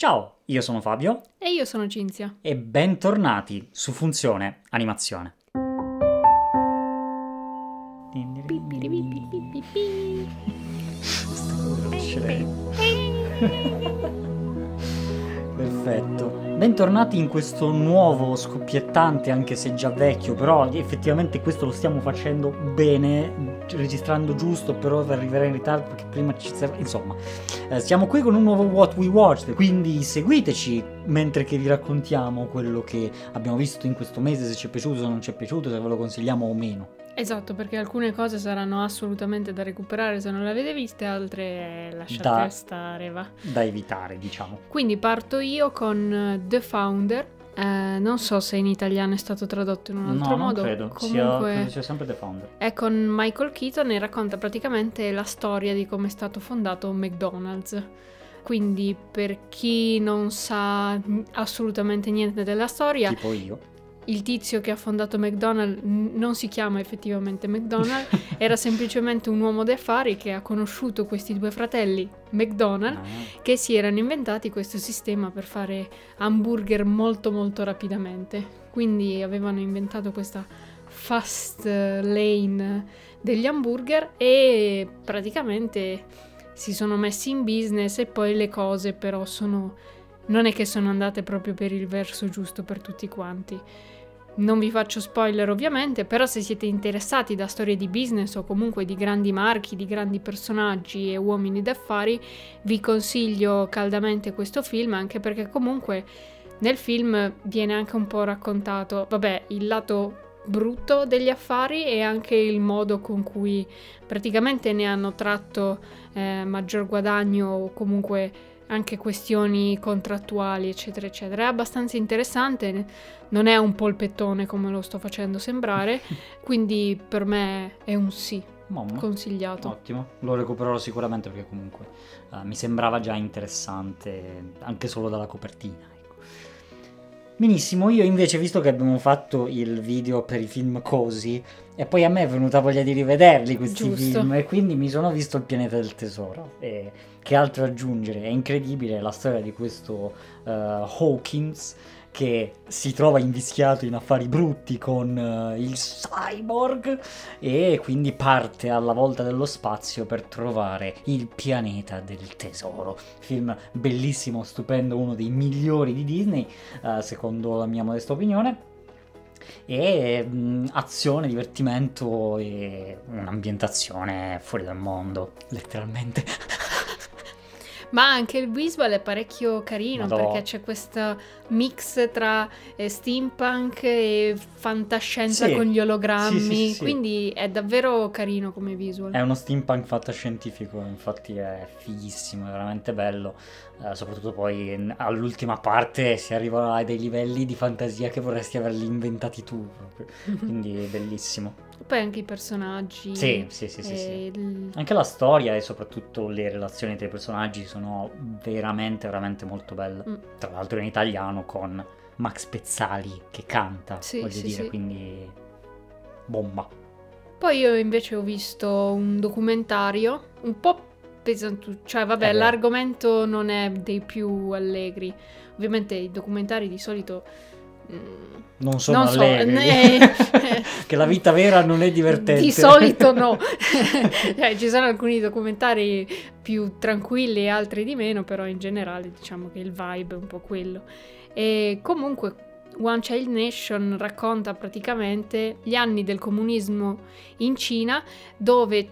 Ciao, io sono Fabio E io sono Cinzia. e bentornati su Funzione Animazione. Perfetto. Bentornati in questo nuovo scoppiettante, anche se già vecchio, però effettivamente questo lo stiamo facendo bene, registrando giusto, però arriverà in ritardo perché prima ci serve... Insomma, eh, siamo qui con un nuovo What We Watched, quindi seguiteci mentre che vi raccontiamo quello che abbiamo visto in questo mese, se ci è piaciuto, se non ci è piaciuto, se ve lo consigliamo o meno. Esatto, perché alcune cose saranno assolutamente da recuperare se non le avete viste, altre lasciate Da- stare, va. Da evitare, diciamo. Quindi parto io con eh, The Founder. Eh, non so se in italiano è stato tradotto in un altro no, non modo. credo. Sia, Comunque credo sia sempre The Founder. è con Michael Keaton e racconta praticamente la storia di come è stato fondato McDonald's. Quindi per chi non sa assolutamente niente della storia, Tipo io. Il tizio che ha fondato McDonald's n- non si chiama effettivamente McDonald's, era semplicemente un uomo d'affari che ha conosciuto questi due fratelli McDonald's Ah. che si erano inventati questo sistema per fare hamburger molto molto rapidamente. Quindi avevano inventato questa fast lane degli hamburger e praticamente si sono messi in business e poi le cose però sono non è che sono andate proprio per il verso giusto per tutti quanti. Non vi faccio spoiler ovviamente, però se siete interessati da storie di business o comunque di grandi marchi, di grandi personaggi e uomini d'affari, vi consiglio caldamente questo film anche perché comunque nel film viene anche un po' raccontato, vabbè, il lato brutto degli affari e anche il modo con cui praticamente ne hanno tratto eh, maggior guadagno o comunque anche questioni contrattuali, eccetera, eccetera. È abbastanza interessante, non è un polpettone come lo sto facendo sembrare, quindi per me è un sì, Mamma. consigliato. Ottimo, lo recupererò sicuramente perché comunque eh, mi sembrava già interessante anche solo dalla copertina. ecco. Benissimo, io invece visto che abbiamo fatto il video per i film così e poi a me è venuta voglia di rivederli questi Giusto. film e quindi mi sono visto il pianeta del tesoro e che altro aggiungere, è incredibile la storia di questo eh, Hawkins che si trova invischiato in affari brutti con eh, il cyborg e quindi parte alla volta dello spazio per trovare il pianeta del tesoro. Film bellissimo, stupendo, uno dei migliori di Disney, eh, secondo la mia modesta opinione. E mh, azione, divertimento e un'ambientazione fuori dal mondo, letteralmente. Ma anche il visual è parecchio carino Madò. perché c'è questo mix tra eh, steampunk e fantascienza Sì. con gli ologrammi, sì, sì. quindi è davvero carino come visual. È uno steampunk fantascientifico, infatti è fighissimo, è veramente bello. Eh, soprattutto poi n- all'ultima parte si arriva a dei livelli di fantasia che vorresti averli inventati tu. Quindi è bellissimo. Poi anche i personaggi. Sì, sì, sì, sì, sì. e il- Anche la storia e soprattutto le relazioni tra i personaggi sono veramente, veramente molto belle. Mm. Tra l'altro in italiano con Max Pezzali che canta, Sì, voglio sì, dire, sì. quindi bomba. Poi io invece ho visto un documentario un po' pesantuccio, cioè vabbè Eh l'argomento non è dei più allegri. Ovviamente i documentari di solito... mm, Non sono non so, allegri. ne- che la vita vera non è divertente. Di solito no. Cioè, ci sono alcuni documentari più tranquilli e altri di meno, però in generale diciamo che il vibe è un po' quello. E comunque One Child Nation racconta praticamente gli anni del comunismo in Cina dove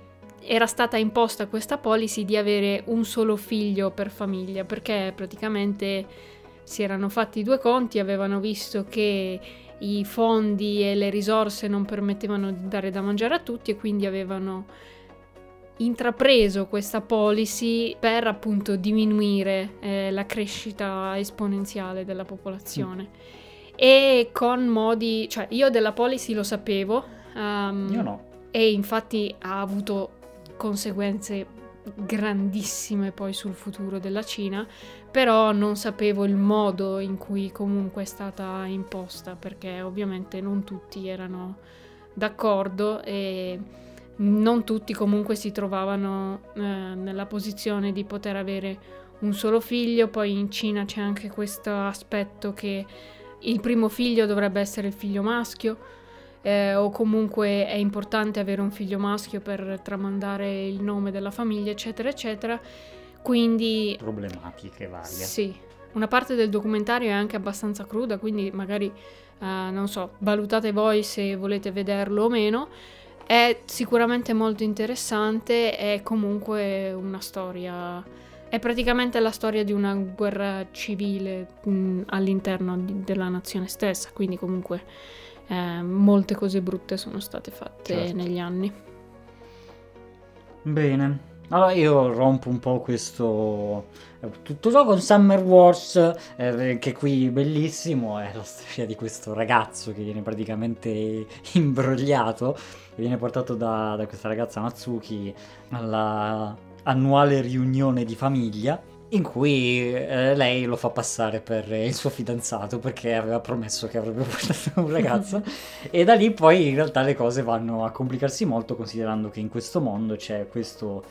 era stata imposta questa policy di avere un solo figlio per famiglia perché praticamente si erano fatti due conti, avevano visto che i fondi e le risorse non permettevano di dare da mangiare a tutti e quindi avevano intrapreso questa policy per appunto diminuire eh, la crescita esponenziale della popolazione e con modi, cioè io della policy lo sapevo ehm, Io no. e infatti ha avuto conseguenze grandissime poi sul futuro della Cina, però non sapevo il modo in cui comunque è stata imposta, perché ovviamente non tutti erano d'accordo e non tutti comunque si trovavano eh, nella posizione di poter avere un solo figlio, poi in Cina c'è anche questo aspetto che il primo figlio dovrebbe essere il figlio maschio, eh, o comunque è importante avere un figlio maschio per tramandare il nome della famiglia, eccetera, eccetera. Quindi... Problematiche varie. Sì, una parte del documentario è anche abbastanza cruda, quindi magari, eh, non so, valutate voi se volete vederlo o meno. È sicuramente molto interessante, è comunque una storia è praticamente la storia di una guerra civile mh, all'interno di, della nazione stessa, quindi comunque eh, molte cose brutte sono state fatte certo. negli anni. Bene, allora io rompo un po' questo eh, tutto ciò con Summer Wars, eh, che qui bellissimo, è la storia di questo ragazzo che viene praticamente imbrogliato, viene portato da, da questa ragazza Natsuki alla annuale riunione di famiglia in cui eh, lei lo fa passare per il suo fidanzato perché aveva promesso che avrebbe portato un ragazzo. E da lì poi in realtà le cose vanno a complicarsi molto considerando che in questo mondo c'è questo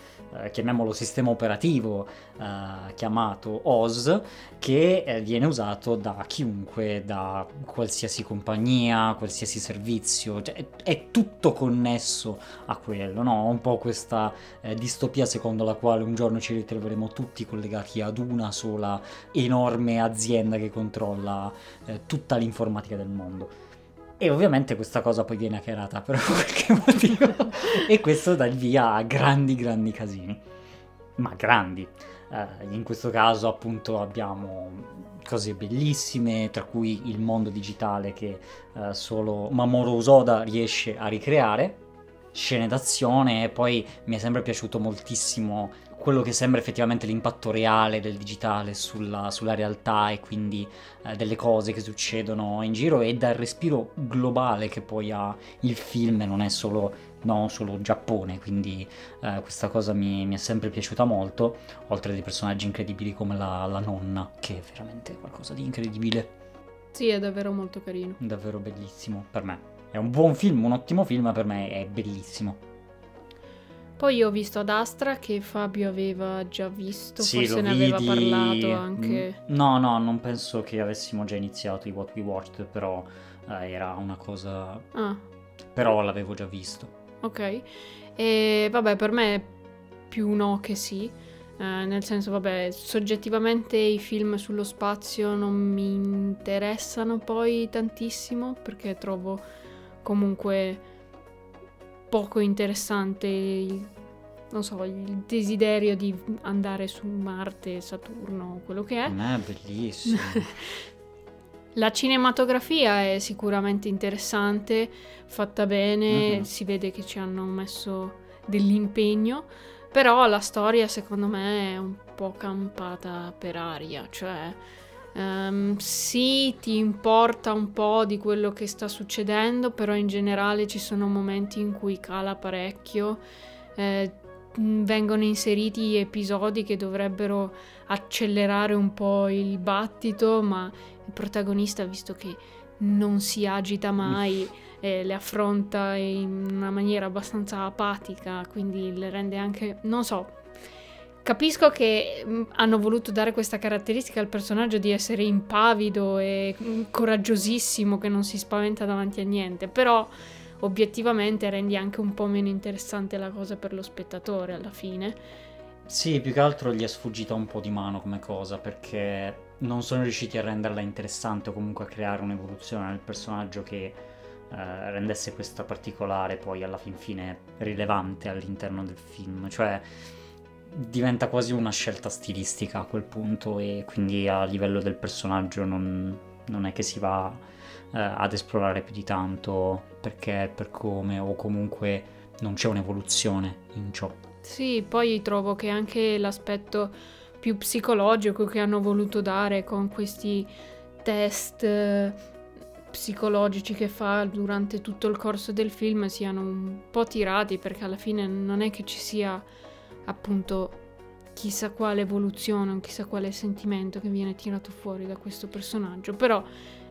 eh, chiamiamolo sistema operativo eh, chiamato OS che eh, viene usato da chiunque, da qualsiasi compagnia, qualsiasi servizio, cioè, è, è, tutto connesso a quello, no? Un po' questa eh, distopia secondo la quale un giorno ci ritroveremo tutti collegati ad una sola enorme azienda che controlla eh, tutta l'informatica del mondo. E ovviamente questa cosa poi viene hackerata per qualche motivo e questo dà il via a grandi grandi casini. Ma grandi. Uh, in questo caso appunto abbiamo cose bellissime, tra cui il mondo digitale che uh, solo Mamoru Usoda riesce a ricreare, scene d'azione e poi mi è sempre piaciuto moltissimo quello che sembra effettivamente l'impatto reale del digitale sulla, sulla realtà e quindi eh, delle cose che succedono in giro e dal respiro globale che poi ha il film, non è solo, no, solo Giappone, quindi eh, questa cosa mi, mi, è sempre piaciuta molto, oltre a dei personaggi incredibili come la, la nonna, che è veramente qualcosa di incredibile. Sì, è davvero molto carino. Davvero bellissimo per me. È un buon film, un ottimo film, ma per me è bellissimo. Poi ho visto ad Astra che Fabio aveva già visto, sì, forse ne vidi... aveva parlato anche. No, no, non penso che avessimo già iniziato i What We Watched, però eh, era una cosa... Ah. Però l'avevo già visto. Ok. E vabbè, per me è più no che sì. Eh, nel senso, vabbè, soggettivamente i film sullo spazio non mi interessano poi tantissimo perché trovo comunque poco interessante il, non so, il desiderio di andare su Marte, Saturno, quello che è. è bellissimo. La cinematografia è sicuramente interessante, fatta bene, mm-hmm. si vede che ci hanno messo dell'impegno, però la storia secondo me è un po' campata per aria, cioè Um, sì, ti importa un po' di quello che sta succedendo, però in generale ci sono momenti in cui cala parecchio. Eh, vengono inseriti episodi che dovrebbero accelerare un po' il battito, ma il protagonista, visto che non si agita mai, eh, le affronta in una maniera abbastanza apatica, quindi le rende anche, non so, Capisco che mm, hanno voluto dare questa caratteristica al personaggio di essere impavido e mm, coraggiosissimo, che non si spaventa davanti a niente, però obiettivamente rendi anche un po' meno interessante la cosa per lo spettatore alla fine. Sì, più che altro gli è sfuggita un po' di mano come cosa, perché non sono riusciti a renderla interessante o comunque a creare un'evoluzione nel personaggio che eh, rendesse questa particolare poi alla fin fine rilevante all'interno del film. Cioè, diventa quasi una scelta stilistica a quel punto e quindi a livello del personaggio non, non è che si va eh, ad esplorare più di tanto perché per come o comunque non c'è un'evoluzione in ciò. Sì, poi trovo che anche l'aspetto più psicologico che hanno voluto dare con questi test eh, psicologici che fa durante tutto il corso del film siano un po' tirati perché alla fine non è che ci sia appunto chissà quale evoluzione, un chissà quale sentimento che viene tirato fuori da questo personaggio. Però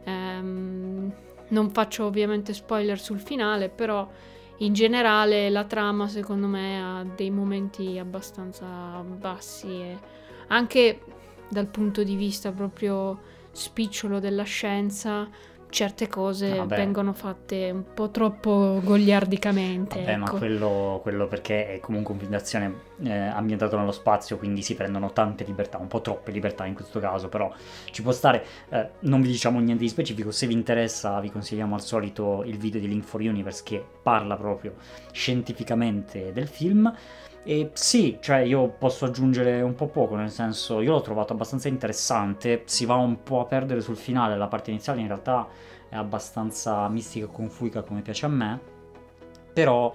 ehm, non faccio ovviamente spoiler sul finale, però in generale la trama secondo me ha dei momenti abbastanza bassi e anche dal punto di vista proprio spicciolo della scienza, certe cose Vabbè. vengono fatte un po' troppo goliardicamente. Vabbè, ma ecco. quello, quello perché è comunque un film d'azione eh, ambientato nello spazio, quindi si prendono tante libertà, un po' troppe libertà in questo caso, però ci può stare. eh, non vi diciamo niente di specifico, se vi interessa vi consigliamo al solito il video di Link for Universe che parla proprio scientificamente del film. E sì, cioè io posso aggiungere un po' poco, nel senso io l'ho trovato abbastanza interessante, si va un po' a perdere sul finale, la parte iniziale in realtà è abbastanza mistica e confuica come piace a me, però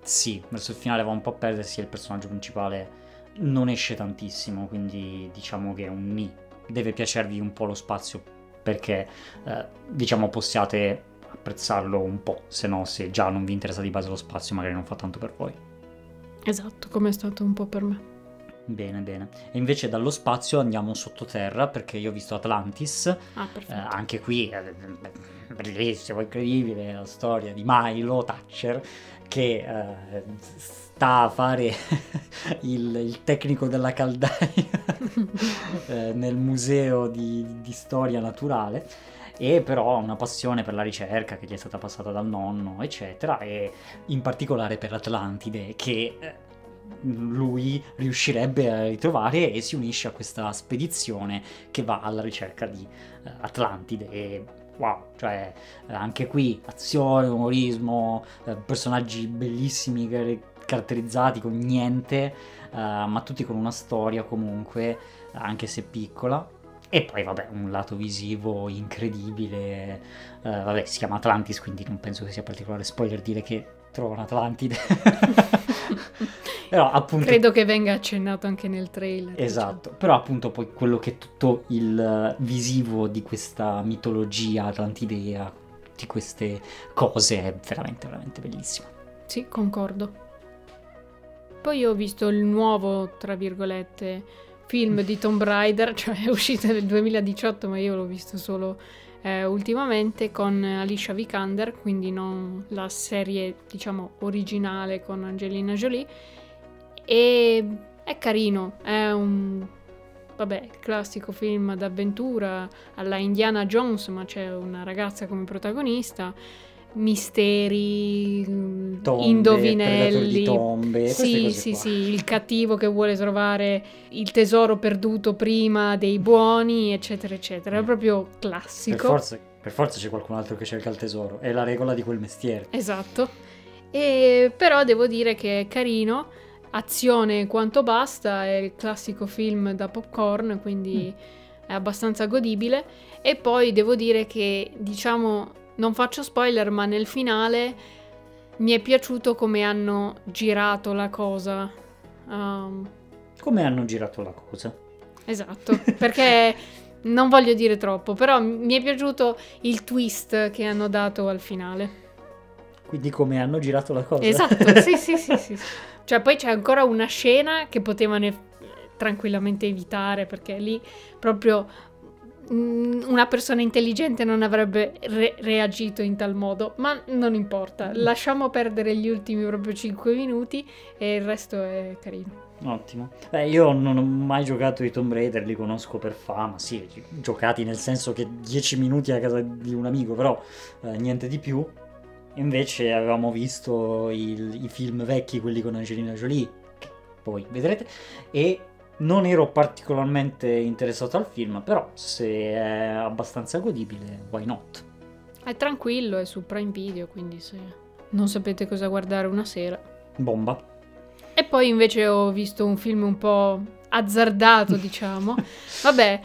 sì, verso il finale va un po' a perdersi e il personaggio principale non esce tantissimo, quindi diciamo che è un ni. Deve piacervi un po' lo spazio perché eh, diciamo possiate apprezzarlo un po', se no se già non vi interessa di base lo spazio magari non fa tanto per voi. Esatto, come è stato un po' per me. Bene, bene. E invece dallo spazio andiamo sottoterra perché io ho visto Atlantis, Ah, eh, anche qui eh, bellissimo, incredibile la storia di Milo Thatcher che eh, sta a fare il, il tecnico della caldaia eh, nel museo di, di storia naturale e però ha una passione per la ricerca che gli è stata passata dal nonno eccetera e in particolare per l'Atlantide che eh, lui riuscirebbe a ritrovare e si unisce a questa spedizione che va alla ricerca di eh, Atlantide e wow, cioè anche qui azione, umorismo, eh, personaggi bellissimi car- caratterizzati con niente, ma tutti con una storia comunque, anche se piccola. E poi vabbè, un lato visivo incredibile. eh, vabbè, si chiama Atlantis, quindi non penso che sia particolare spoiler dire che trovano Atlantide. Però appunto Credo che venga accennato anche nel trailer. diciamo. Esatto, però appunto poi quello che è tutto il eh, visivo di questa mitologia atlantidea, di queste cose, è veramente, veramente bellissimo. diciamo. Sì, concordo. Poi ho visto il nuovo, tra virgolette, film di Tomb Raider, cioè è uscito nel 2018, ma io l'ho visto solo eh, ultimamente con Alicia Vikander, quindi non la serie, diciamo, originale con Angelina Jolie. E è carino, è un vabbè, classico film d'avventura alla Indiana Jones, ma c'è una ragazza come protagonista, misteri, mm, Tombe, indovinelli. tombe, Sì, sì, qua. sì, il cattivo che vuole trovare il tesoro perduto prima dei buoni, eccetera, eccetera. È proprio Per classico. forza, per forza c'è qualcun altro che cerca il tesoro, è la regola di quel mestiere. Esatto. E però devo dire che è carino, azione quanto basta, è il classico film da popcorn, quindi è abbastanza godibile. E poi devo dire che, diciamo, non faccio spoiler, ma nel finale mi è piaciuto come hanno girato la cosa. Um, Come hanno girato la cosa? esatto, perché non voglio dire troppo, però mi è piaciuto il twist che hanno dato al finale. Quindi come hanno girato la cosa? Esatto, sì, sì, sì, sì. Cioè, poi c'è ancora una scena che potevano tranquillamente evitare perché lì proprio una persona intelligente non avrebbe re- reagito in tal modo, ma non importa, lasciamo perdere gli ultimi proprio 5 minuti e il resto è carino. Ottimo. Beh, io non ho mai giocato i Tomb Raider, li conosco per fama, sì, gi- giocati nel senso che 10 minuti a casa di un amico, però eh, niente di più. Invece avevamo visto il- i film vecchi, quelli con Angelina Jolie, che poi vedrete, e non ero particolarmente interessato al film, però se è abbastanza godibile, why not? È tranquillo, è su Prime Video, quindi se non sapete cosa guardare una sera. Bomba. E poi invece ho visto un film un po' azzardato, diciamo. Vabbè,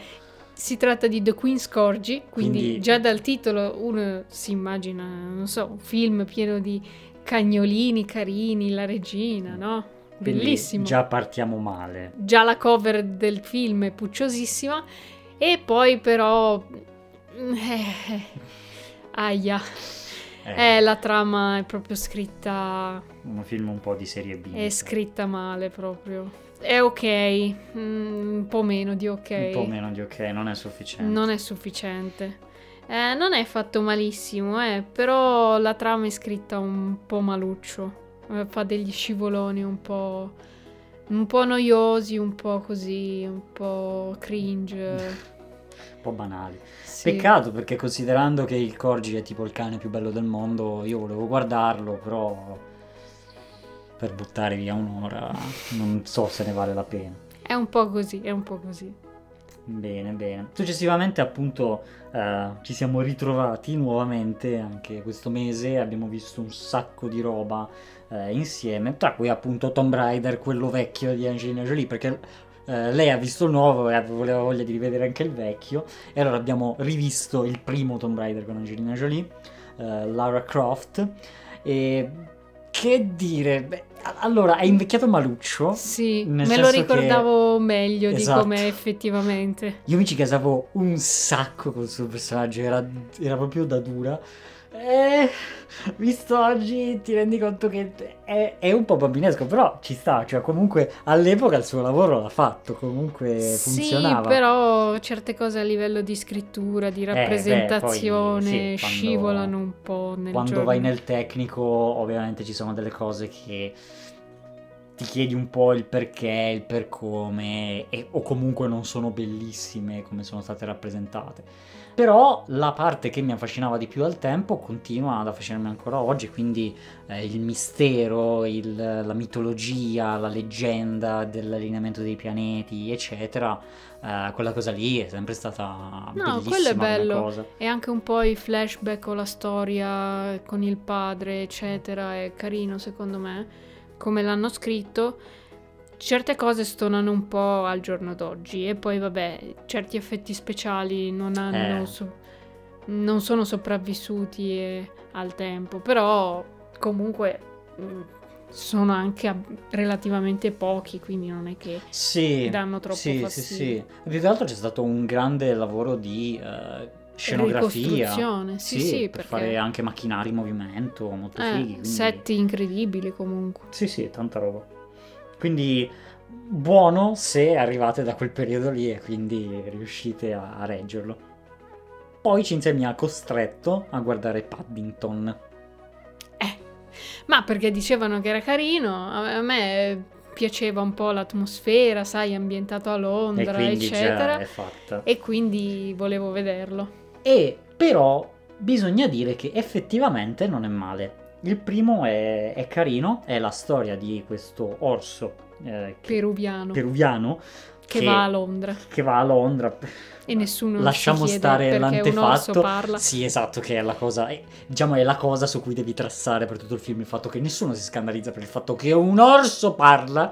si tratta di The Queen's Corgi, quindi, Quindi- già dal titolo uno si immagina, non so, un film pieno di cagnolini carini, la regina, no? Bellissimo. Già partiamo male. Già la cover del film è pucciosissima e poi però... Eh, aia. Eh, Eh, la trama è proprio scritta un film un po' di serie B. È scritta male proprio. È ok, mm, un po' meno di ok. Un po' meno di ok, non è sufficiente. Non è sufficiente. Eh, non è fatto malissimo, eh, però la trama è scritta un po' maluccio. Eh, fa degli scivoloni un po'. un po' noiosi, un po' così, un po' cringe. un po' banali. Sì. Peccato perché considerando che il Corgi è tipo il cane più bello del mondo, io volevo guardarlo, però per buttare via un'ora non so se ne vale la pena. È un po' così, è un po' così. Bene, bene. Successivamente appunto eh, ci siamo ritrovati nuovamente anche questo mese, abbiamo visto un sacco di roba eh, insieme, tra cui appunto Tomb Raider, quello vecchio di Angelina Jolie, perché eh, lei ha visto il nuovo e aveva voglia di rivedere anche il vecchio, e allora abbiamo rivisto il primo Tomb Raider con Angelina Jolie, eh, Lara Croft, e che dire, Beh, allora è invecchiato maluccio. Sì, me lo senso che- ricordavo meglio Esatto. di come effettivamente. Io mi ci casavo un sacco col suo personaggio, era, era proprio da dura. E visto oggi ti rendi conto che è, è un po' bambinesco, però ci sta, cioè comunque all'epoca il suo lavoro l'ha fatto, comunque funzionava. Sì, però certe cose a livello di scrittura, di beh, poi, rappresentazione sì, quando- scivolano un po' nel Quando giorno. vai nel tecnico ovviamente ci sono delle cose che ti chiedi un po' il perché, il per come, e- o comunque non sono bellissime come sono state rappresentate. Però la parte che mi affascinava di più al tempo continua ad affascinarmi ancora oggi, quindi eh, il mistero, il- la mitologia, la leggenda dell'allineamento dei pianeti, eccetera, eh, quella cosa lì è sempre stata No, bellissima quello è bello. E anche un po' i flashback o la storia con il padre, eccetera, è carino secondo me, come l'hanno scritto. Certe cose stonano un po' al giorno d'oggi e poi vabbè, certi effetti speciali non hanno Eh. so- non sono sopravvissuti eh, al tempo, però comunque mm, sono anche ab- relativamente pochi, quindi non è che Sì, danno troppo sì, fastidio. sì, sì. Più che altro c'è stato un grande lavoro di eh, scenografia. Ricostruzione, sì, sì, per perché- fare anche macchinari in movimento molto Eh, fighi. quindi- set incredibili comunque. Sì, sì, tanta roba. Quindi buono se arrivate da quel periodo lì e quindi riuscite a, a reggerlo. Poi Cinzia mi ha costretto a guardare Paddington. Ma perché dicevano che era carino, a me piaceva un po' l'atmosfera, sai, ambientato a E Londra, quindi eccetera. E quindi volevo vederlo. E però bisogna dire che effettivamente non è male. Il primo è, è carino, è la storia di questo orso eh, che- Peruviano, peruviano che va a Londra. che va a Londra. E nessuno Lasciamo stare l'antefatto. parla. Sì, esatto, che è la cosa, è- diciamo, è la cosa su cui devi trassare per tutto il film. Il fatto che nessuno si scandalizza per il fatto che un orso parla.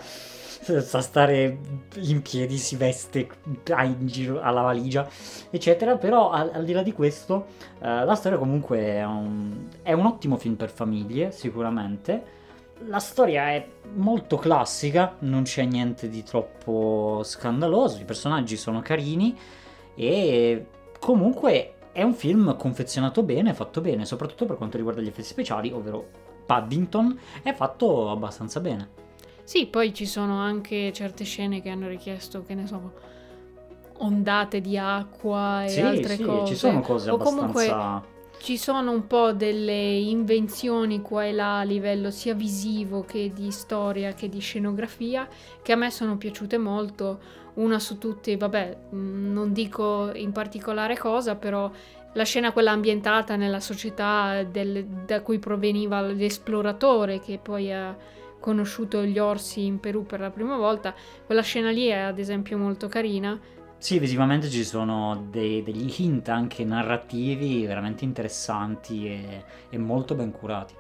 Sa stare in piedi, si veste ha in giro alla valigia, eccetera. Però al, al di là di questo, eh, la storia comunque è un, è un ottimo film per famiglie, sicuramente. La storia è molto classica, non c'è niente di troppo scandaloso, i personaggi sono carini e comunque è un film confezionato bene, fatto bene, soprattutto per quanto riguarda gli effetti speciali, ovvero Paddington è fatto abbastanza bene. Sì, poi ci sono anche certe scene che hanno richiesto, che ne so, ondate di acqua e sì, altre sì, cose. ci sono cose o comunque abbastanza... Ci sono un po' delle invenzioni qua e là a livello sia visivo che di storia che di scenografia che a me sono piaciute molto. Una su tutte, vabbè, mh, non dico in particolare cosa, però la scena quella ambientata nella società del- da cui proveniva l'esploratore che poi ha conosciuto gli orsi in Perù per la prima volta, quella scena lì è ad esempio molto carina. Sì, visivamente ci sono dei- degli hint anche narrativi veramente interessanti e, e molto ben curati.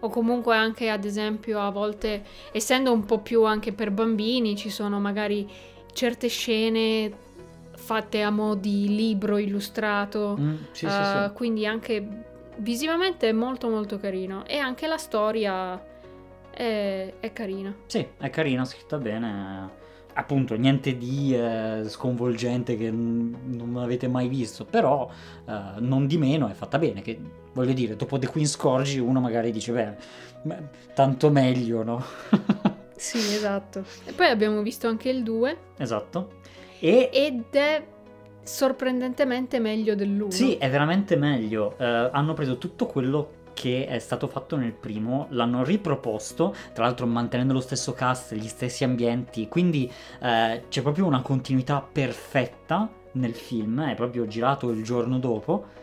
O comunque anche ad esempio a volte, essendo un po' più anche per bambini, ci sono magari certe scene fatte a mo' di libro illustrato, Mm, sì, sì, eh, sì. quindi anche visivamente è molto molto carino e anche la storia è, è carina. Sì, è carina, scritta bene. Appunto, niente di eh, sconvolgente che non avete mai visto, però eh, non di meno è fatta bene. Che voglio dire, dopo The Queen's Corgi uno magari dice, beh, beh, tanto meglio, no? Sì, esatto. E poi abbiamo visto anche il 2 esatto. E ed è sorprendentemente meglio dell'1. sì, è veramente meglio. Eh, hanno preso tutto quello che è stato fatto nel primo, l'hanno riproposto, tra l'altro mantenendo lo stesso cast, gli stessi ambienti, quindi eh, c'è proprio una continuità perfetta nel film, è proprio girato il giorno dopo.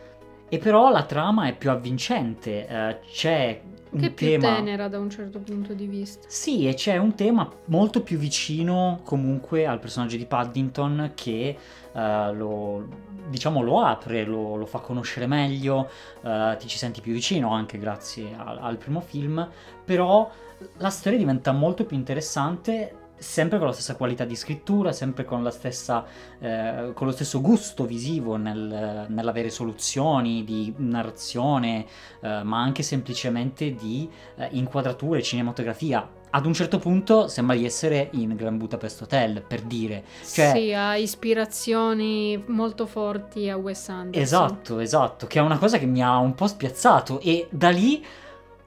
E però la trama è più avvincente, eh, c'è Che è più tema... tenera da un certo punto di vista. Sì, e c'è un tema molto più vicino comunque al personaggio di Paddington che eh, lo, diciamo, lo apre, lo, lo fa conoscere meglio, eh, ti ci senti più vicino anche grazie al, al primo film, però la storia diventa molto più interessante sempre con la stessa qualità di scrittura, sempre con, la stessa, eh, con lo stesso gusto visivo nel- nell'avere soluzioni di narrazione, eh, ma anche semplicemente di eh, inquadrature, cinematografia. Ad un certo punto sembra di essere in Grand Budapest Hotel, per dire. Cioè, Sì, ha ispirazioni molto forti a Wes Anderson. Esatto, esatto, che è una cosa che mi ha un po' spiazzato e da lì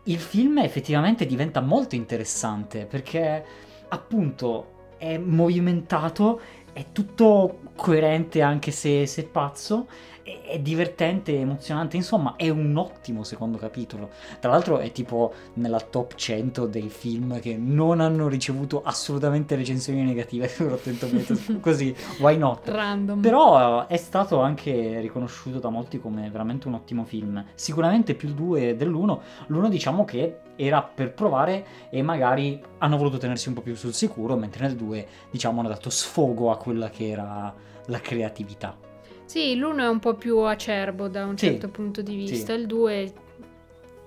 il film effettivamente diventa molto interessante perché appunto è movimentato, è tutto coerente anche se, se pazzo, è, è divertente, emozionante, insomma è un ottimo secondo capitolo. Tra l'altro è tipo nella top 100 dei film che non hanno ricevuto assolutamente recensioni negative su Rotten Tomatoes, così, why not? Random. Però è stato anche riconosciuto da molti come veramente un ottimo film. Sicuramente più il 2 dell'1. L'uno diciamo che era per provare e magari hanno voluto tenersi un po' più sul sicuro, mentre nel 2 diciamo hanno dato sfogo a quella che era la creatività. Sì, l'uno è un po' più acerbo da un Sì, certo punto di vista, sì. il due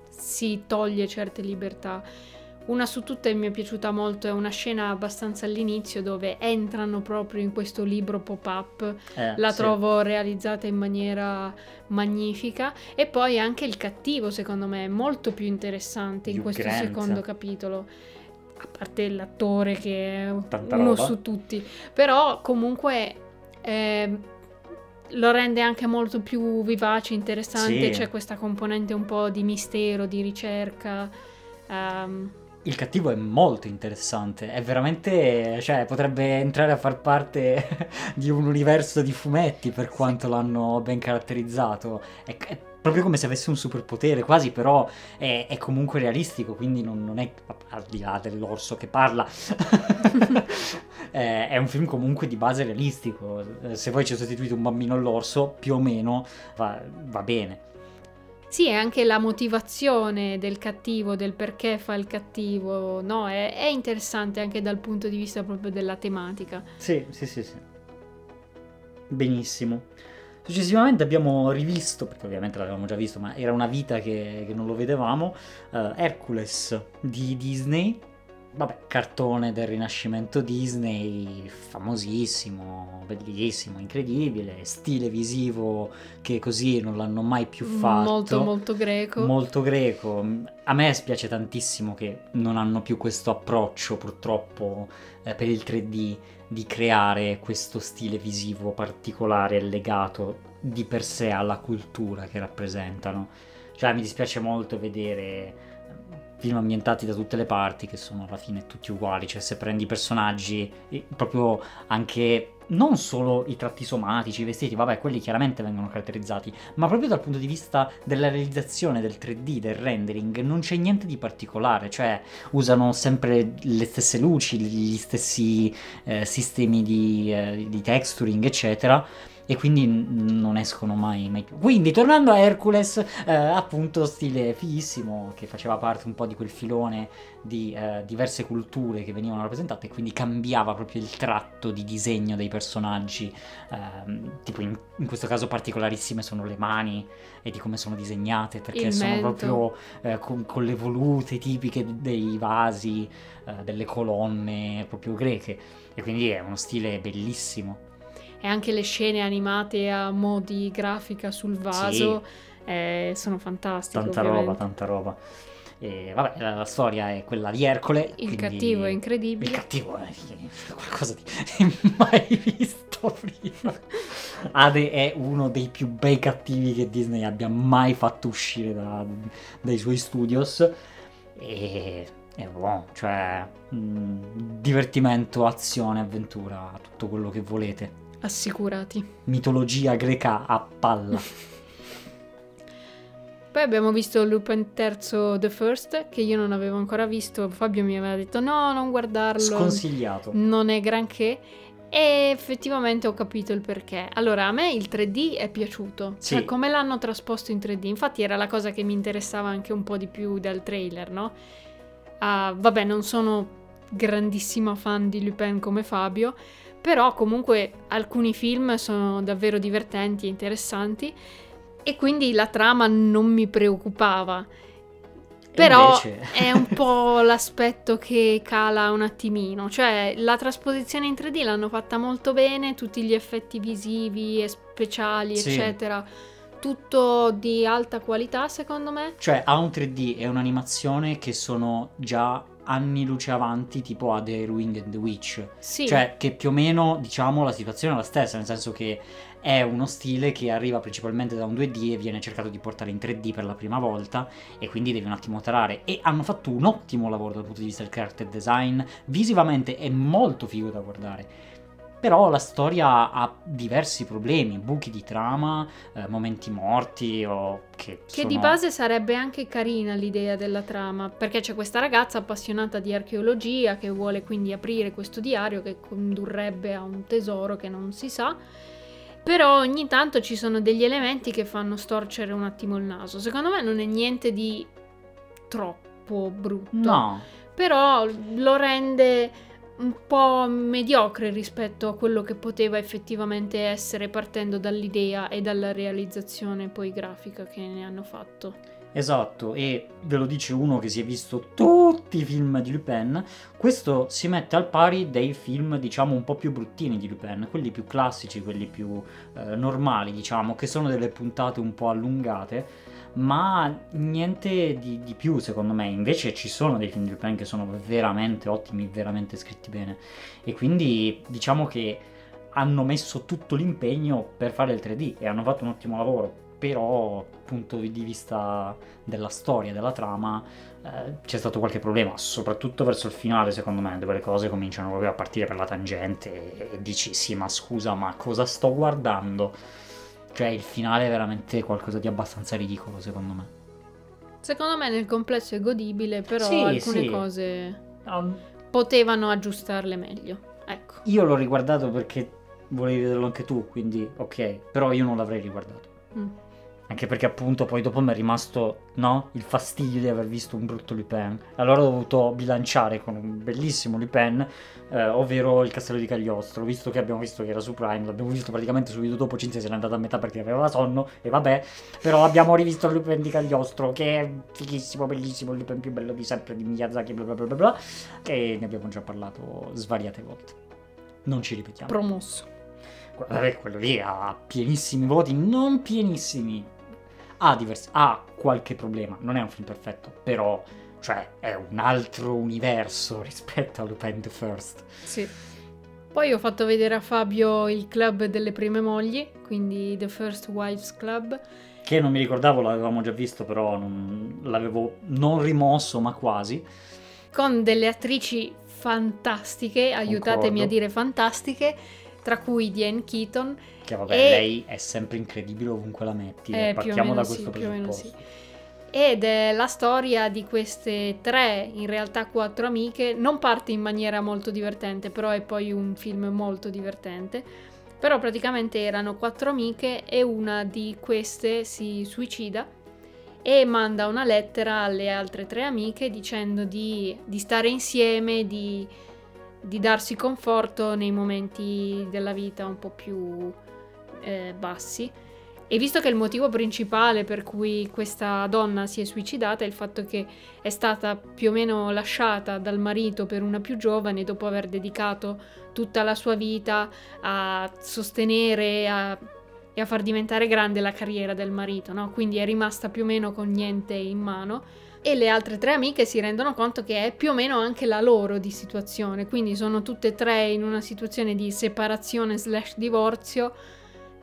si toglie certe libertà. Una su tutte mi è piaciuta molto, è una scena abbastanza all'inizio dove entrano proprio in questo libro pop-up, Eh, la sì. trovo realizzata in maniera magnifica e poi anche il cattivo secondo me è molto più interessante in Hugh questo secondo capitolo. A parte l'attore che è Tanta uno roba. su tutti, però comunque ehm, lo rende anche molto più vivace, interessante, Sì. c'è questa componente un po' di mistero, di ricerca. ehm, Il cattivo è molto interessante, è veramente, cioè, potrebbe entrare a far parte di un universo di fumetti per quanto l'hanno ben caratterizzato. È, è proprio come se avesse un superpotere, quasi, però è, è comunque realistico, quindi non, non è al di là dell'orso che parla. è, è un film comunque di base realistico. Eh, Se poi ci sostituite un bambino all'orso, più o meno va, va bene. Sì, e anche la motivazione del cattivo, del perché fa il cattivo, no? È, è interessante anche dal punto di vista proprio della tematica. Sì, sì, sì, sì. Benissimo. Successivamente abbiamo rivisto, perché ovviamente l'avevamo già visto, ma era una vita che, che non lo vedevamo, eh, Hercules di Disney. Vabbè, cartone del rinascimento Disney, famosissimo, bellissimo, incredibile, stile visivo che così non l'hanno mai più fatto. Molto, molto greco. Molto greco. A me spiace tantissimo che non hanno più questo approccio, purtroppo, eh, per il 3D di creare questo stile visivo particolare legato di per sé alla cultura che rappresentano. Cioè, mi dispiace molto vedere film ambientati da tutte le parti che sono alla fine tutti uguali, cioè se prendi personaggi, proprio anche non solo i tratti somatici, i vestiti, vabbè, quelli chiaramente vengono caratterizzati, ma proprio dal punto di vista della realizzazione del 3D, del rendering, non c'è niente di particolare, cioè usano sempre le stesse luci, gli stessi eh, sistemi di, eh, di texturing, eccetera. E quindi n- non escono mai, mai più. Quindi, tornando a Hercules, eh, appunto, stile fighissimo, che faceva parte un po' di quel filone di eh, diverse culture che venivano rappresentate, e quindi cambiava proprio il tratto di disegno dei personaggi. ehm, tipo, in, in questo caso, particolarissime sono le mani e di come sono disegnate, perché Il sono mento. proprio eh, con, con le volute tipiche dei vasi, eh, delle colonne proprio greche. E quindi è uno stile bellissimo. E anche le scene animate a mo' di grafica sul vaso eh, sono fantastiche. Tanta ovviamente. roba, tanta roba. E vabbè, la, la storia è quella di Ercole. Il cattivo è Il incredibile. cattivo è qualcosa di mai visto prima. Ade è uno dei più bei cattivi che Disney abbia mai fatto uscire da- dai suoi studios. E è buono, cioè mm, divertimento, azione, avventura, tutto quello che volete. Assicurati. Mitologia greca a palla. Poi abbiamo visto Lupin III The First, che io non avevo ancora visto. Fabio mi aveva detto no, non guardarlo. Sconsigliato. Non è granché. E effettivamente ho capito il perché. Allora, a me il 3D è piaciuto. Sì. Cioè, come l'hanno trasposto in 3D. Infatti era la cosa che mi interessava anche un po' di più dal trailer, no? Ah, vabbè, non sono grandissima fan di Lupin come Fabio, però comunque alcuni film sono davvero divertenti e interessanti e quindi la trama non mi preoccupava. Però Invece- è un po' l'aspetto che cala un attimino, cioè la trasposizione in 3D l'hanno fatta molto bene, tutti gli effetti visivi e speciali, Sì. eccetera, tutto di alta qualità secondo me. Cioè, ha un 3D e un'animazione che sono già anni luce avanti, tipo a The Wing and the Witch. Sì, Cioè, che più o meno, diciamo, la situazione è la stessa, nel senso che è uno stile che arriva principalmente da un 2D e viene cercato di portare in 3D per la prima volta e quindi devi un attimo tarare. E hanno fatto un ottimo lavoro dal punto di vista del character design, visivamente è molto figo da guardare. Però la storia ha diversi problemi, buchi di trama, eh, momenti morti o che, Che sono- di base sarebbe anche carina l'idea della trama, perché c'è questa ragazza appassionata di archeologia che vuole quindi aprire questo diario che condurrebbe a un tesoro che non si sa. Però ogni tanto ci sono degli elementi che fanno storcere un attimo il naso. Secondo me non è niente di troppo brutto. No, Però lo rende un po' mediocre rispetto a quello che poteva effettivamente essere partendo dall'idea e dalla realizzazione poi grafica che ne hanno fatto. Esatto, e ve lo dice uno che si è visto tutti i film di Lupin, questo si mette al pari dei film, diciamo, un po' più bruttini di Lupin, quelli più classici, quelli più eh, normali, diciamo, che sono delle puntate un po' allungate, ma niente di, di più secondo me. Invece ci sono dei film di Lupin che sono veramente ottimi, veramente scritti bene. E quindi diciamo che hanno messo tutto l'impegno per fare il 3D e hanno fatto un ottimo lavoro. Però, punto di vista della storia, della trama, eh, c'è stato qualche problema, soprattutto verso il finale, secondo me, dove le cose cominciano proprio a partire per la tangente e, e dici sì, ma scusa, ma cosa sto guardando? Cioè, il finale è veramente qualcosa di abbastanza ridicolo, secondo me. Secondo me nel complesso è godibile, però Sì, alcune sì. cose Um, potevano aggiustarle meglio. Ecco. Io l'ho riguardato perché volevi vederlo anche tu, quindi ok, però io non l'avrei riguardato. Mm. Anche perché appunto poi dopo mi è rimasto, no? Il fastidio di aver visto un brutto Lupin. Allora ho dovuto bilanciare con un bellissimo Lupin, eh, ovvero il castello di Cagliostro. Visto che abbiamo visto che era su Prime, l'abbiamo visto praticamente subito dopo, Cinzia se n'è andata a metà perché aveva sonno, e vabbè. Però abbiamo rivisto il Lupin di Cagliostro, che è fighissimo, bellissimo, il Lupin più bello di sempre di Miyazaki, bla bla bla bla bla. E ne abbiamo già parlato svariate volte. Non ci ripetiamo. Promosso. Guardate, quello lì ha pienissimi voti, non pienissimi. Ha, diversi, ha qualche problema, non è un film perfetto, però cioè, è un altro universo rispetto a Lupin the First. Sì. Poi ho fatto vedere a Fabio il club delle prime mogli, quindi The First Wives Club. Che non mi ricordavo, l'avevamo già visto, però non, l'avevo non rimosso, ma quasi. con delle attrici fantastiche, aiutatemi a Concordo. dire fantastiche, tra cui Diane Keaton. Che vabbè, E- lei è sempre incredibile ovunque la metti. Eh, Partiamo da sì, questo meno presupposto. Ed è la storia di queste tre, in realtà quattro amiche. Non parte in maniera molto divertente, però è poi un film molto divertente. Però praticamente erano quattro amiche e una di queste si suicida e manda una lettera alle altre tre amiche dicendo di, di stare insieme, di, di darsi conforto nei momenti della vita un po' più eh, bassi. E visto che il motivo principale per cui questa donna si è suicidata è il fatto che è stata più o meno lasciata dal marito per una più giovane dopo aver dedicato tutta la sua vita a sostenere a- e a far diventare grande la carriera del marito, no? Quindi è rimasta più o meno con niente in mano e le altre tre amiche si rendono conto che è più o meno anche la loro di situazione, quindi sono tutte e tre in una situazione di separazione slash divorzio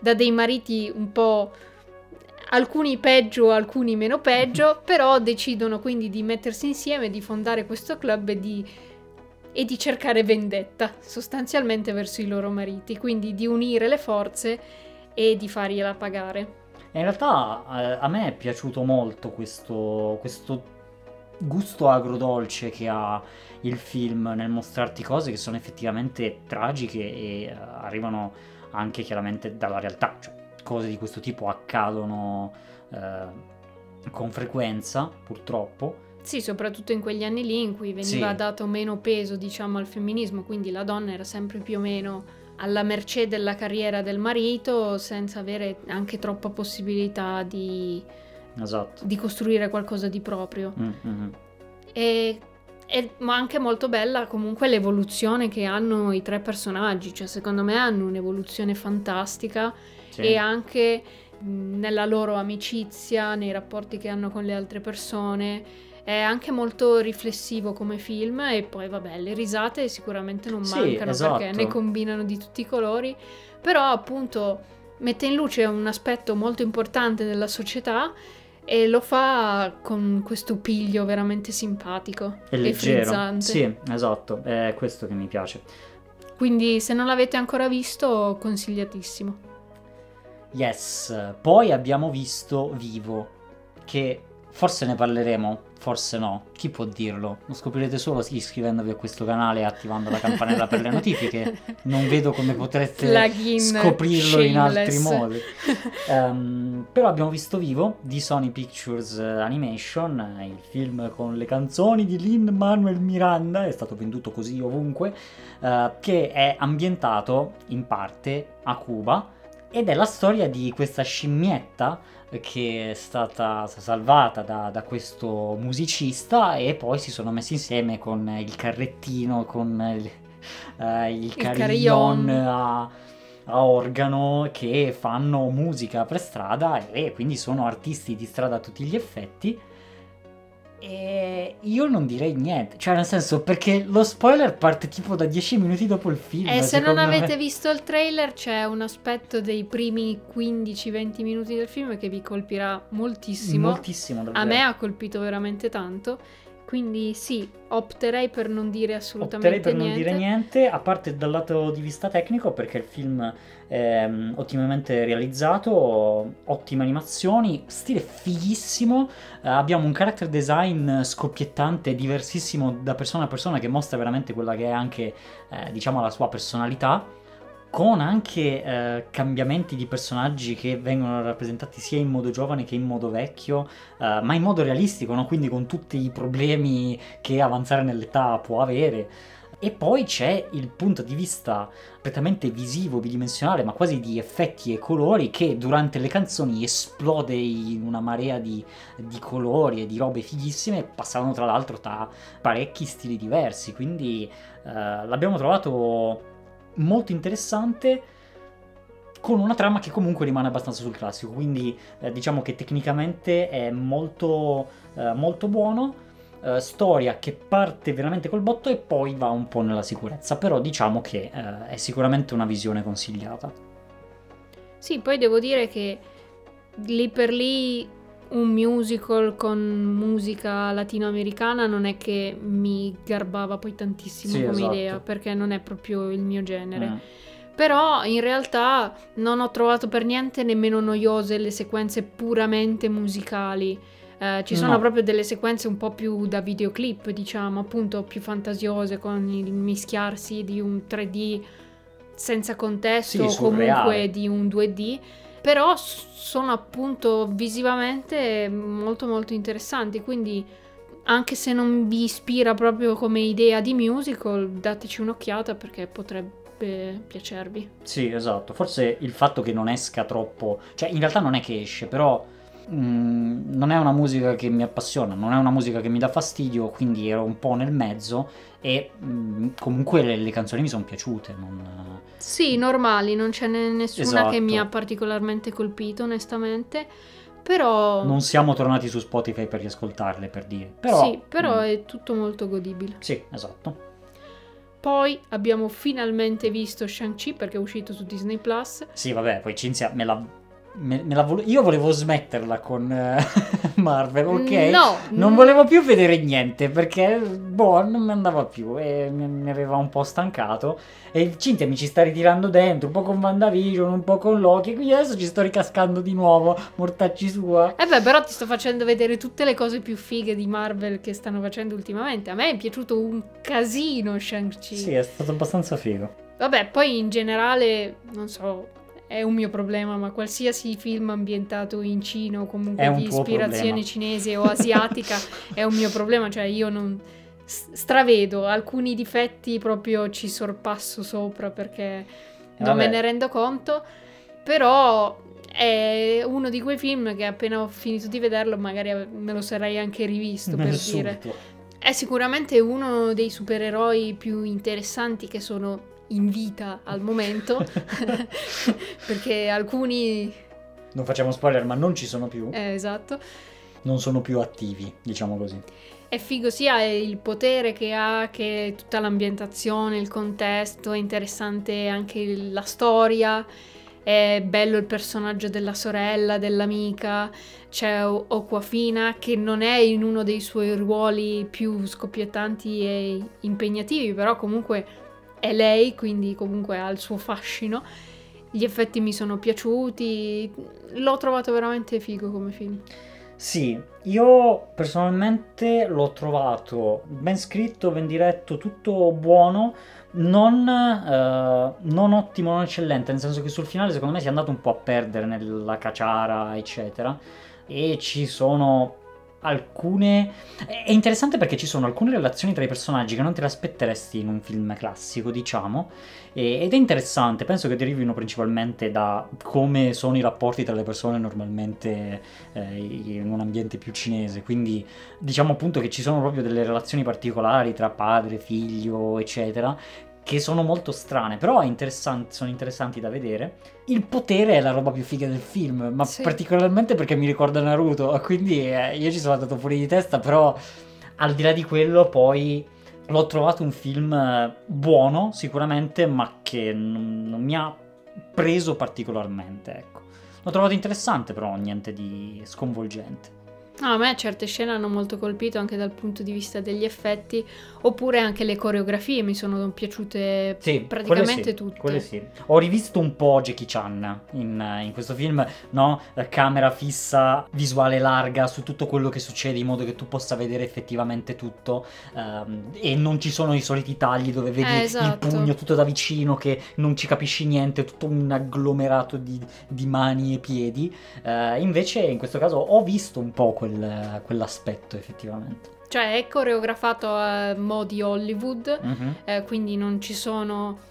da dei mariti un po' alcuni peggio, alcuni meno peggio, però decidono quindi di mettersi insieme, di fondare questo club e di, e di cercare vendetta sostanzialmente verso i loro mariti, quindi di unire le forze e di fargliela pagare. In realtà eh, a me è piaciuto molto questo, questo gusto agrodolce che ha il film nel mostrarti cose che sono effettivamente tragiche e eh, arrivano anche chiaramente dalla realtà, cioè cose di questo tipo accadono eh, con frequenza, purtroppo. Sì, soprattutto in quegli anni lì in cui veniva Sì. dato meno peso, diciamo, al femminismo, quindi la donna era sempre più o meno alla mercé della carriera del marito, senza avere anche troppa possibilità di, Esatto. di costruire qualcosa di proprio. Mm, mm, mm. E, ma anche molto bella comunque l'evoluzione che hanno i tre personaggi, cioè secondo me hanno un'evoluzione fantastica Sì. e anche nella loro amicizia, nei rapporti che hanno con le altre persone. È anche molto riflessivo come film e poi vabbè, le risate sicuramente non Sì, mancano perché esatto. ne combinano di tutti i colori, però appunto mette in luce un aspetto molto importante della società e lo fa con questo piglio veramente simpatico e leggero. frizzante. Sì, esatto, è questo che mi piace. Quindi se non l'avete ancora visto, consigliatissimo. Yes, poi abbiamo visto Vivo, che forse ne parleremo, forse no, chi può dirlo? Lo scoprirete solo iscrivendovi a questo canale e attivando la campanella per le notifiche. Non vedo come potrete Plugin scoprirlo in altri shameless. modi. Ehm, però abbiamo visto Vivo di Sony Pictures Animation, eh, il film con le canzoni di Lin Manuel Miranda, è stato venduto così ovunque, eh, che è ambientato in parte a Cuba ed è la storia di questa scimmietta che è stata salvata da, da questo musicista e poi si sono messi insieme con il carrettino, con il, eh, il carillon carillon. a, a organo che fanno musica per strada e quindi sono artisti di strada a tutti gli effetti. E io non direi niente, cioè nel senso perché lo spoiler parte tipo da 10 minuti dopo il film. E se non secondo me. avete visto il trailer, c'è un aspetto dei primi 15-20 minuti del film che vi colpirà moltissimo. moltissimo davvero. A me ha colpito veramente tanto. Quindi sì, opterei per non dire assolutamente Opterei per non niente. dire niente, a parte dal lato di vista tecnico, perché il film è mm, ottimamente realizzato, ottime animazioni, stile fighissimo, eh, abbiamo un character design scoppiettante, diversissimo da persona a persona, che mostra veramente quella che è anche, eh, diciamo, la sua personalità, con anche eh, cambiamenti di personaggi che vengono rappresentati sia in modo giovane che in modo vecchio, eh, ma in modo realistico, no? quindi con tutti i problemi che avanzare nell'età può avere. E poi c'è il punto di vista prettamente visivo, bidimensionale, ma quasi di effetti e colori che durante le canzoni esplode in una marea di, di colori e di robe fighissime, passando tra l'altro da parecchi stili diversi. Quindi eh, l'abbiamo trovato molto interessante con una trama che comunque rimane abbastanza sul classico, quindi eh, diciamo che tecnicamente è molto, eh, molto buono, eh, storia che parte veramente col botto e poi va un po' nella sicurezza, però diciamo che eh, è sicuramente una visione consigliata. Sì, poi devo dire che lì per lì un musical con musica latinoamericana non è che mi garbava poi tantissimo Sì, come esatto. idea, perché non è proprio il mio genere. Mm. Però in realtà non ho trovato per niente nemmeno noiose le sequenze puramente musicali. Eh, ci sono No. proprio delle sequenze un po' più da videoclip, diciamo, appunto più fantasiose con il mischiarsi di un 3D senza contesto Sì, o comunque di un 2D. Però sono appunto visivamente molto molto interessanti, quindi anche se non vi ispira proprio come idea di musical, dateci un'occhiata perché potrebbe piacervi. Sì, esatto. Forse il fatto che non esca troppo, cioè in realtà non è che esce, però mm, non è una musica che mi appassiona, non è una musica che mi dà fastidio, quindi ero un po' nel mezzo e mm, comunque le, le canzoni mi sono piaciute. non- Sì, normali, non ce n'è nessuna Esatto. che mi ha particolarmente colpito, onestamente. Però Non siamo tornati su Spotify per riascoltarle, per dire. Però, sì, però mm, è tutto molto godibile. Sì, esatto. Poi abbiamo finalmente visto Shang-Chi perché è uscito su Disney Plus. Sì, vabbè, poi Cinzia me l'ha me, me la vole- io volevo smetterla con eh, Marvel, ok? No, Non volevo più vedere niente perché, boh, non mi andava più e mi, mi aveva un po' stancato. E Cinzia mi ci sta ritirando dentro, un po' con WandaVision, un po' con Loki, quindi adesso ci sto ricascando di nuovo, mortacci sua. Eh beh, però ti sto facendo vedere tutte le cose più fighe di Marvel che stanno facendo ultimamente. A me è piaciuto un casino Shang-Chi. Sì, è stato abbastanza figo. Vabbè, poi in generale, non so, è un mio problema, ma qualsiasi film ambientato in Cina o comunque un di ispirazione problema. cinese o asiatica è un mio problema, cioè io non stravedo alcuni difetti proprio ci sorpasso sopra perché non me ne rendo conto, però è uno di quei film che appena ho finito di vederlo magari me lo sarei anche rivisto per dire. Subito. È sicuramente uno dei supereroi più interessanti che sono in vita al momento, perché alcuni... Non facciamo spoiler, ma non ci sono più. eh, esatto. Non sono più attivi, diciamo così. È figo sia il potere che ha, che tutta l'ambientazione, il contesto, è interessante anche la storia, è bello il personaggio della sorella, dell'amica, c'è O- Okwafina che non è in uno dei suoi ruoli più scoppiettanti e impegnativi, però comunque è lei, quindi comunque ha il suo fascino. Gli effetti mi sono piaciuti, l'ho trovato veramente figo come film. Sì, io personalmente l'ho trovato ben scritto, ben diretto, tutto buono, non, eh, non ottimo, non eccellente, nel senso che sul finale secondo me si è andato un po' a perdere nella caciara, eccetera, e ci sono alcune... È interessante perché ci sono alcune relazioni tra i personaggi che non te le aspetteresti in un film classico, diciamo, ed è interessante, penso che derivino principalmente da come sono i rapporti tra le persone normalmente eh, in un ambiente più cinese. Quindi diciamo appunto che ci sono proprio delle relazioni particolari tra padre, figlio, eccetera, che sono molto strane, però è interessante- sono interessanti da vedere. Il potere è la roba più figa del film, ma Sì. particolarmente perché mi ricorda Naruto, quindi eh, io ci sono andato fuori di testa, però al di là di quello poi l'ho trovato un film eh, buono sicuramente, ma che non, non mi ha preso particolarmente, ecco. L'ho trovato interessante, però niente di sconvolgente. No, a me certe scene hanno molto colpito anche dal punto di vista degli effetti, oppure anche le coreografie mi sono piaciute Sì, praticamente sì, tutte. quelle sì. Ho rivisto un po' Jackie Chan in, in questo film, no? Camera fissa, visuale larga su tutto quello che succede in modo che tu possa vedere effettivamente tutto ehm, e non ci sono i soliti tagli dove vedi Eh, esatto. il pugno tutto da vicino che non ci capisci niente, tutto un agglomerato di, di mani e piedi. Eh, invece in questo caso ho visto un po' quel- quell'aspetto effettivamente. Cioè è coreografato a modi Hollywood, Mhm. eh, quindi non ci sono...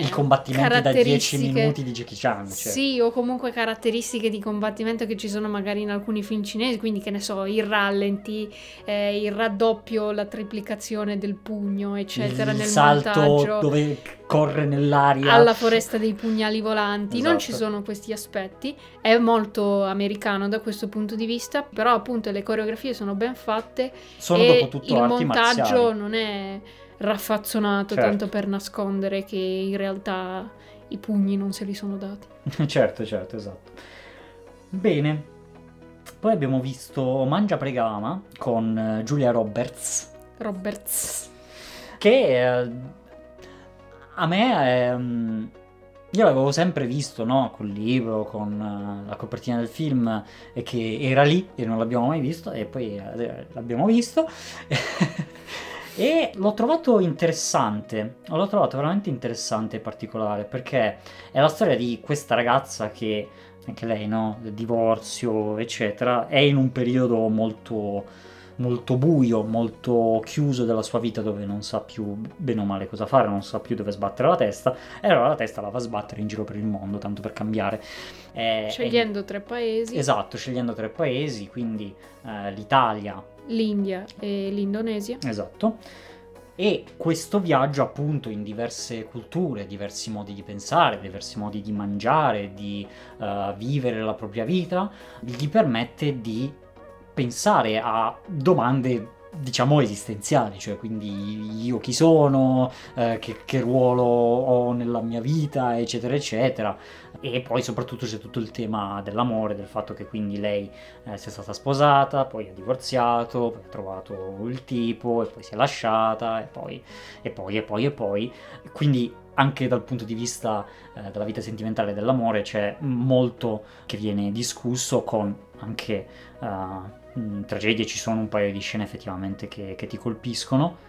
I combattimenti da 10 caratteristiche- minuti di Jackie Chan. Cioè. Sì, o comunque caratteristiche di combattimento che ci sono magari in alcuni film cinesi, quindi che ne so, il rallenti, eh, il raddoppio, la triplicazione del pugno, eccetera, il nel salto montaggio. dove corre nell'aria. alla foresta dei pugnali volanti. Non ci Esatto. sono questi aspetti. È molto americano da questo punto di vista, però appunto le coreografie sono ben fatte Sono e dopo tutto il montaggio marziali. non è raffazzonato Certo. tanto per nascondere che in realtà i pugni non se li sono dati. certo, certo, esatto. Bene. Poi abbiamo visto Mangia Pregama con eh, Giulia Roberts, Roberts. che eh, a me ehm, io l'avevo sempre visto, no? Col libro, con eh, la copertina del film, e che era lì e non l'abbiamo mai visto, e poi eh, l'abbiamo visto. E l'ho trovato interessante, l'ho trovato veramente interessante e particolare perché è la storia di questa ragazza che, anche lei, no, divorzio, eccetera, è in un periodo molto, molto buio, molto chiuso della sua vita dove non sa più bene o male cosa fare, non sa più dove sbattere la testa e allora la testa la va a sbattere in giro per il mondo, tanto per cambiare. Eh, Scegliendo tre paesi, esatto, scegliendo tre paesi, quindi eh, l'Italia, l'India e l'Indonesia. Esatto. E questo viaggio appunto in diverse culture, diversi modi di pensare, diversi modi di mangiare, di eh, vivere la propria vita, gli permette di pensare a domande diciamo esistenziali, cioè quindi io chi sono, eh, che, che, ruolo ho nella mia vita, eccetera, eccetera. E poi soprattutto c'è tutto il tema dell'amore, del fatto che quindi lei eh, sia stata sposata, poi ha divorziato, poi ha trovato il tipo, e poi si è lasciata, e poi, e poi, e poi, e poi. Quindi anche dal punto di vista eh, della vita sentimentale dell'amore c'è molto che viene discusso con anche... Uh, tragedie ci sono un paio di scene effettivamente che, che ti colpiscono.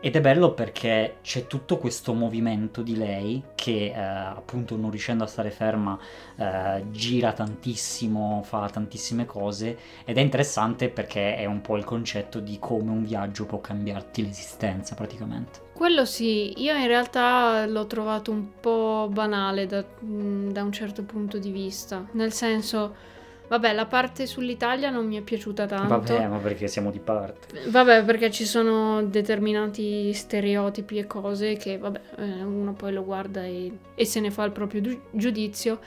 Ed è bello perché c'è tutto questo movimento di lei che eh, appunto non riuscendo a stare ferma eh, gira tantissimo, fa tantissime cose ed è interessante perché è un po' il concetto di come un viaggio può cambiarti l'esistenza praticamente. Quello sì, io in realtà l'ho trovato un po' banale da, da un certo punto di vista, nel senso Vabbè, la parte sull'Italia non mi è piaciuta tanto. Vabbè, ma perché siamo di parte? Vabbè, perché ci sono determinati stereotipi e cose che, vabbè, eh, uno poi lo guarda e, e se ne fa il proprio giudizio.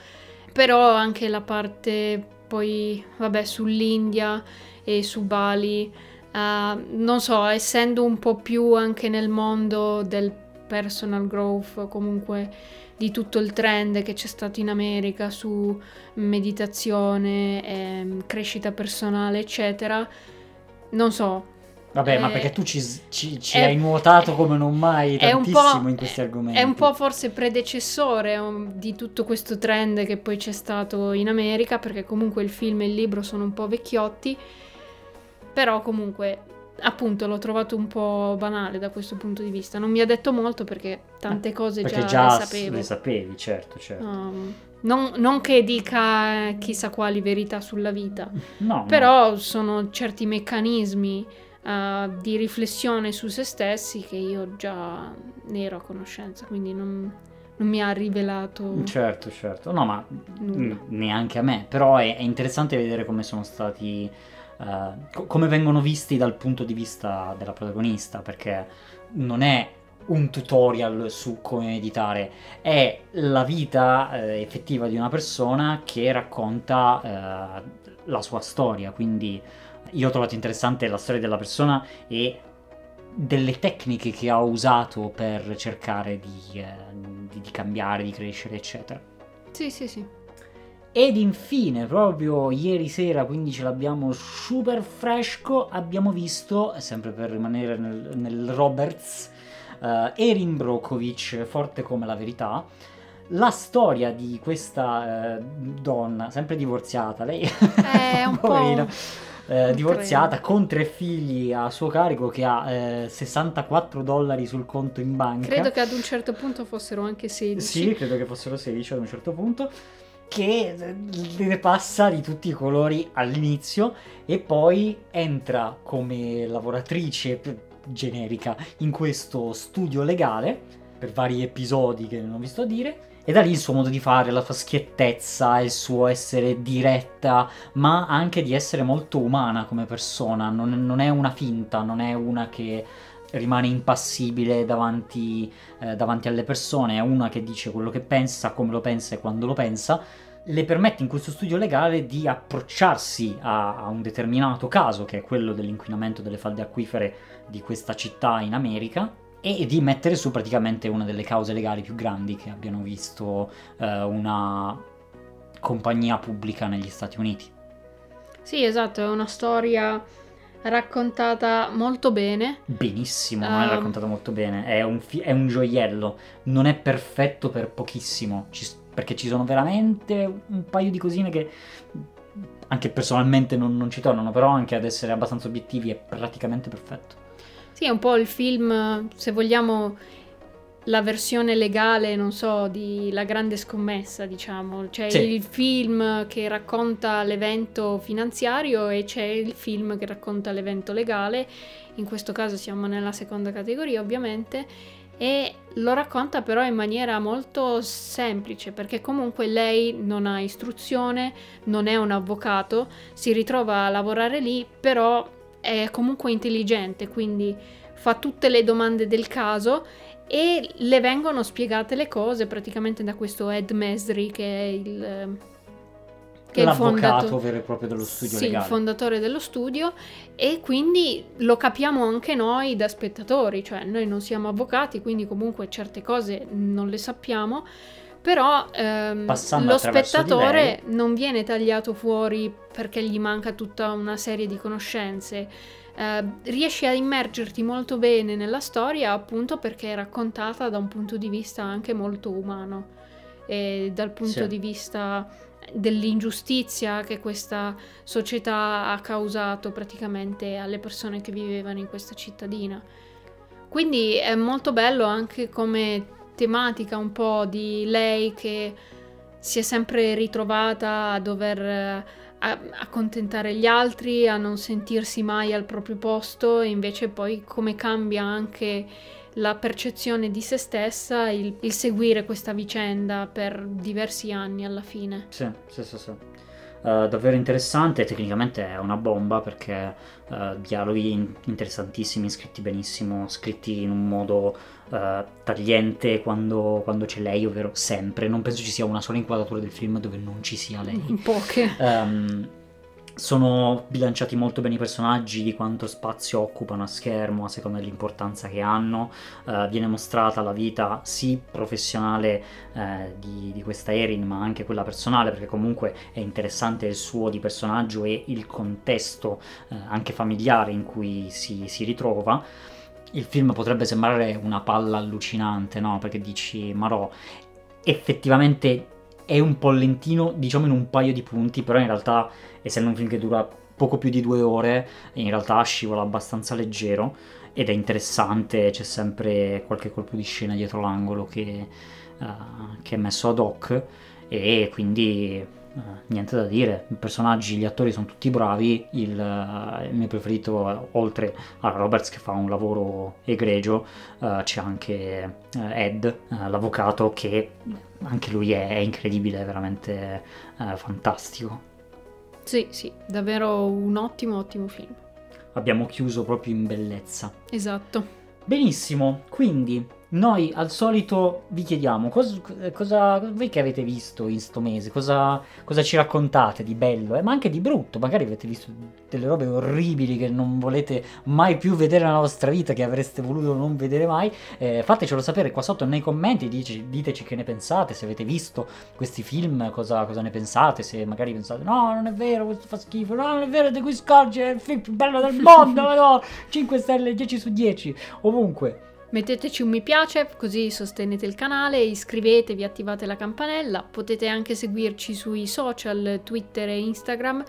Però anche la parte poi, vabbè, sull'India e su Bali, uh, non so, essendo un po' più anche nel mondo del personal growth, comunque di tutto il trend che c'è stato in America su meditazione, ehm, crescita personale, eccetera. Non so. Vabbè, eh, ma perché tu ci, ci, ci è, hai nuotato come non mai tantissimo in questi argomenti. È un po' forse predecessore um, di tutto questo trend che poi c'è stato in America, perché comunque il film e il libro sono un po' vecchiotti. Però comunque appunto l'ho trovato un po' banale da questo punto di vista. Non mi ha detto molto perché tante eh, cose perché già, già le sapevo. Le sapevi, certo, certo. Um, non, non, che dica chissà quali verità sulla vita, no, però no. sono certi meccanismi uh, di riflessione su se stessi che io già ne ero a conoscenza, quindi non, non mi ha rivelato. Certo, certo. No, ma nulla. neanche a me, però è, è interessante vedere come sono stati uh, come vengono visti dal punto di vista della protagonista, perché non è un tutorial su come meditare, è la vita eh, effettiva di una persona che racconta eh, la sua storia, quindi io ho trovato interessante la storia della persona e delle tecniche che ha usato per cercare di, eh, di cambiare, di crescere, eccetera. Sì, sì, sì. Ed infine, proprio ieri sera, quindi ce l'abbiamo super fresco, abbiamo visto, sempre per rimanere nel, nel Roberts, uh, Erin Brokovich, forte come la verità, la storia di questa uh, donna, sempre divorziata, lei è un po'... Eh, divorziata con tre figli a suo carico che ha eh, 64 dollari sul conto in banca. Credo che ad un certo punto fossero anche 16. Sì, credo che fossero 16 ad un certo punto che ne passa di tutti i colori all'inizio e poi entra come lavoratrice generica in questo studio legale per vari episodi che non vi sto a dire e da lì il suo modo di fare, la sua schiettezza, il suo essere diretta, ma anche di essere molto umana come persona, non, non è una finta, non è una che rimane impassibile davanti, eh, davanti alle persone, è una che dice quello che pensa, come lo pensa e quando lo pensa, le permette in questo studio legale di approcciarsi a, a, un determinato caso, che è quello dell'inquinamento delle falde acquifere di questa città in America, e di mettere su praticamente una delle cause legali più grandi che abbiano visto eh, una compagnia pubblica negli Stati Uniti. Sì, esatto, è una storia raccontata molto bene. Benissimo, um, è raccontata molto bene, è un, fi- è un, gioiello, non è perfetto per pochissimo, ci, perché ci sono veramente un paio di cosine che anche personalmente non, non ci tornano, però anche ad essere abbastanza obiettivi è praticamente perfetto. Sì, è un po' il film, se vogliamo, la versione legale, non so, di La grande scommessa, diciamo. C'è sì. il film che racconta l'evento finanziario e c'è il film che racconta l'evento legale. In questo caso siamo nella seconda categoria, ovviamente. E lo racconta però in maniera molto semplice perché comunque lei non ha istruzione, non è un avvocato, si ritrova a lavorare lì, però è comunque intelligente, quindi fa tutte le domande del caso e le vengono spiegate le cose praticamente da questo Ed Mesri che è il, che L'avvocato vero e proprio dello studio sì, legale. il fondatore dello studio e quindi lo capiamo anche noi da spettatori, cioè noi non siamo avvocati, quindi comunque certe cose non le sappiamo, però ehm, lo spettatore non viene tagliato fuori perché gli manca tutta una serie di conoscenze. Eh, riesci a immergerti molto bene nella storia appunto perché è raccontata da un punto di vista anche molto umano e dal punto Sì. di vista dell'ingiustizia che questa società ha causato praticamente alle persone che vivevano in questa cittadina. Quindi è molto bello anche come tematica un po' di lei che si è sempre ritrovata a dover eh, accontentare gli altri, a non sentirsi mai al proprio posto e invece poi come cambia anche la percezione di se stessa il, il seguire questa vicenda per diversi anni alla fine. Sì, sì, sì, sì. Eh, davvero interessante, tecnicamente è una bomba perché eh, dialoghi in- interessantissimi, scritti benissimo, scritti in un modo eh, tagliente quando, quando c'è lei, ovvero sempre. Non penso ci sia una sola inquadratura del film dove non ci sia lei. In poche. Ehm, sono bilanciati molto bene i personaggi, di quanto spazio occupano a schermo a seconda dell'importanza che hanno. Eh, viene mostrata la vita sì professionale eh, di, di questa Erin, ma anche quella personale, perché comunque è interessante il suo di personaggio e il contesto eh, anche familiare in cui si, si ritrova. Il film potrebbe sembrare una palla allucinante, no? Perché dici, Marò, effettivamente è un po' lentino, diciamo in un paio di punti, però in realtà, essendo un film che dura poco più di due ore, in realtà scivola abbastanza leggero ed è interessante, c'è sempre qualche colpo di scena dietro l'angolo che, eh, che è messo ad hoc e quindi eh, niente da dire, i personaggi, gli attori sono tutti bravi, il, eh, il mio preferito, oltre a Roberts che fa un lavoro egregio, c'è anche Ed, l'avvocato, che anche lui è, è incredibile, è veramente fantastico. Sì, sì, davvero un ottimo, ottimo film. Abbiamo chiuso proprio in bellezza. Esatto. Benissimo, quindi noi al solito vi chiediamo cosa, cosa voi che avete visto in sto mese, cosa, cosa ci raccontate di bello, eh, ma anche di brutto, magari avete visto delle robe orribili che non volete mai più vedere nella vostra vita, che avreste voluto non vedere mai, eh, fatecelo sapere qua sotto nei commenti, dici- diteci che ne pensate, se avete visto questi film, cosa, cosa ne pensate, se magari pensate no non è vero, questo fa schifo, no non è vero, The Quiz Scorge è il film più bello del mondo, no, 5 stelle, 10 su 10, ovunque. Metteteci un mi piace, così sostenete il canale, iscrivetevi, attivate la campanella. Potete anche seguirci sui social, Twitter e Instagram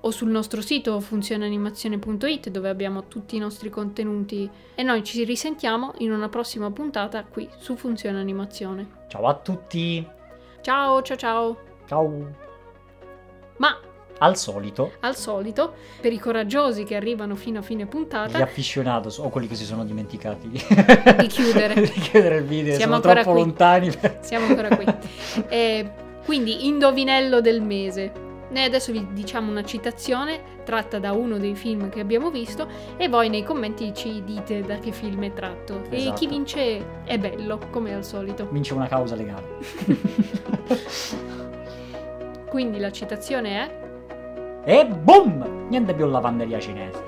o sul nostro sito funzionanimazione.it dove abbiamo tutti i nostri contenuti e noi ci risentiamo in una prossima puntata qui su Funzione Animazione. Ciao a tutti, Ciao ciao ciao! ciao, Ma al solito, al solito, per i coraggiosi che arrivano fino a fine gli puntata, afficionados o quelli che si sono dimenticati di, Di chiudere. di chiudere il video, Siamo sono troppo qui. lontani per... siamo ancora qui. Eh, quindi, indovinello del mese. Noi adesso vi diciamo una citazione tratta da uno dei film che abbiamo visto e voi nei commenti ci dite da che film è tratto. E Esatto. chi vince è bello, come al solito. vince una causa legale. Quindi la citazione è E boom! Niente più lavanderia cinese.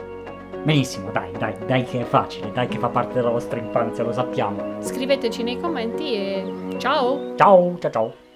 Benissimo, dai, dai, dai che è facile, dai che fa parte della vostra infanzia, lo sappiamo. scriveteci nei commenti e ciao! Ciao, ciao ciao.